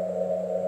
うん。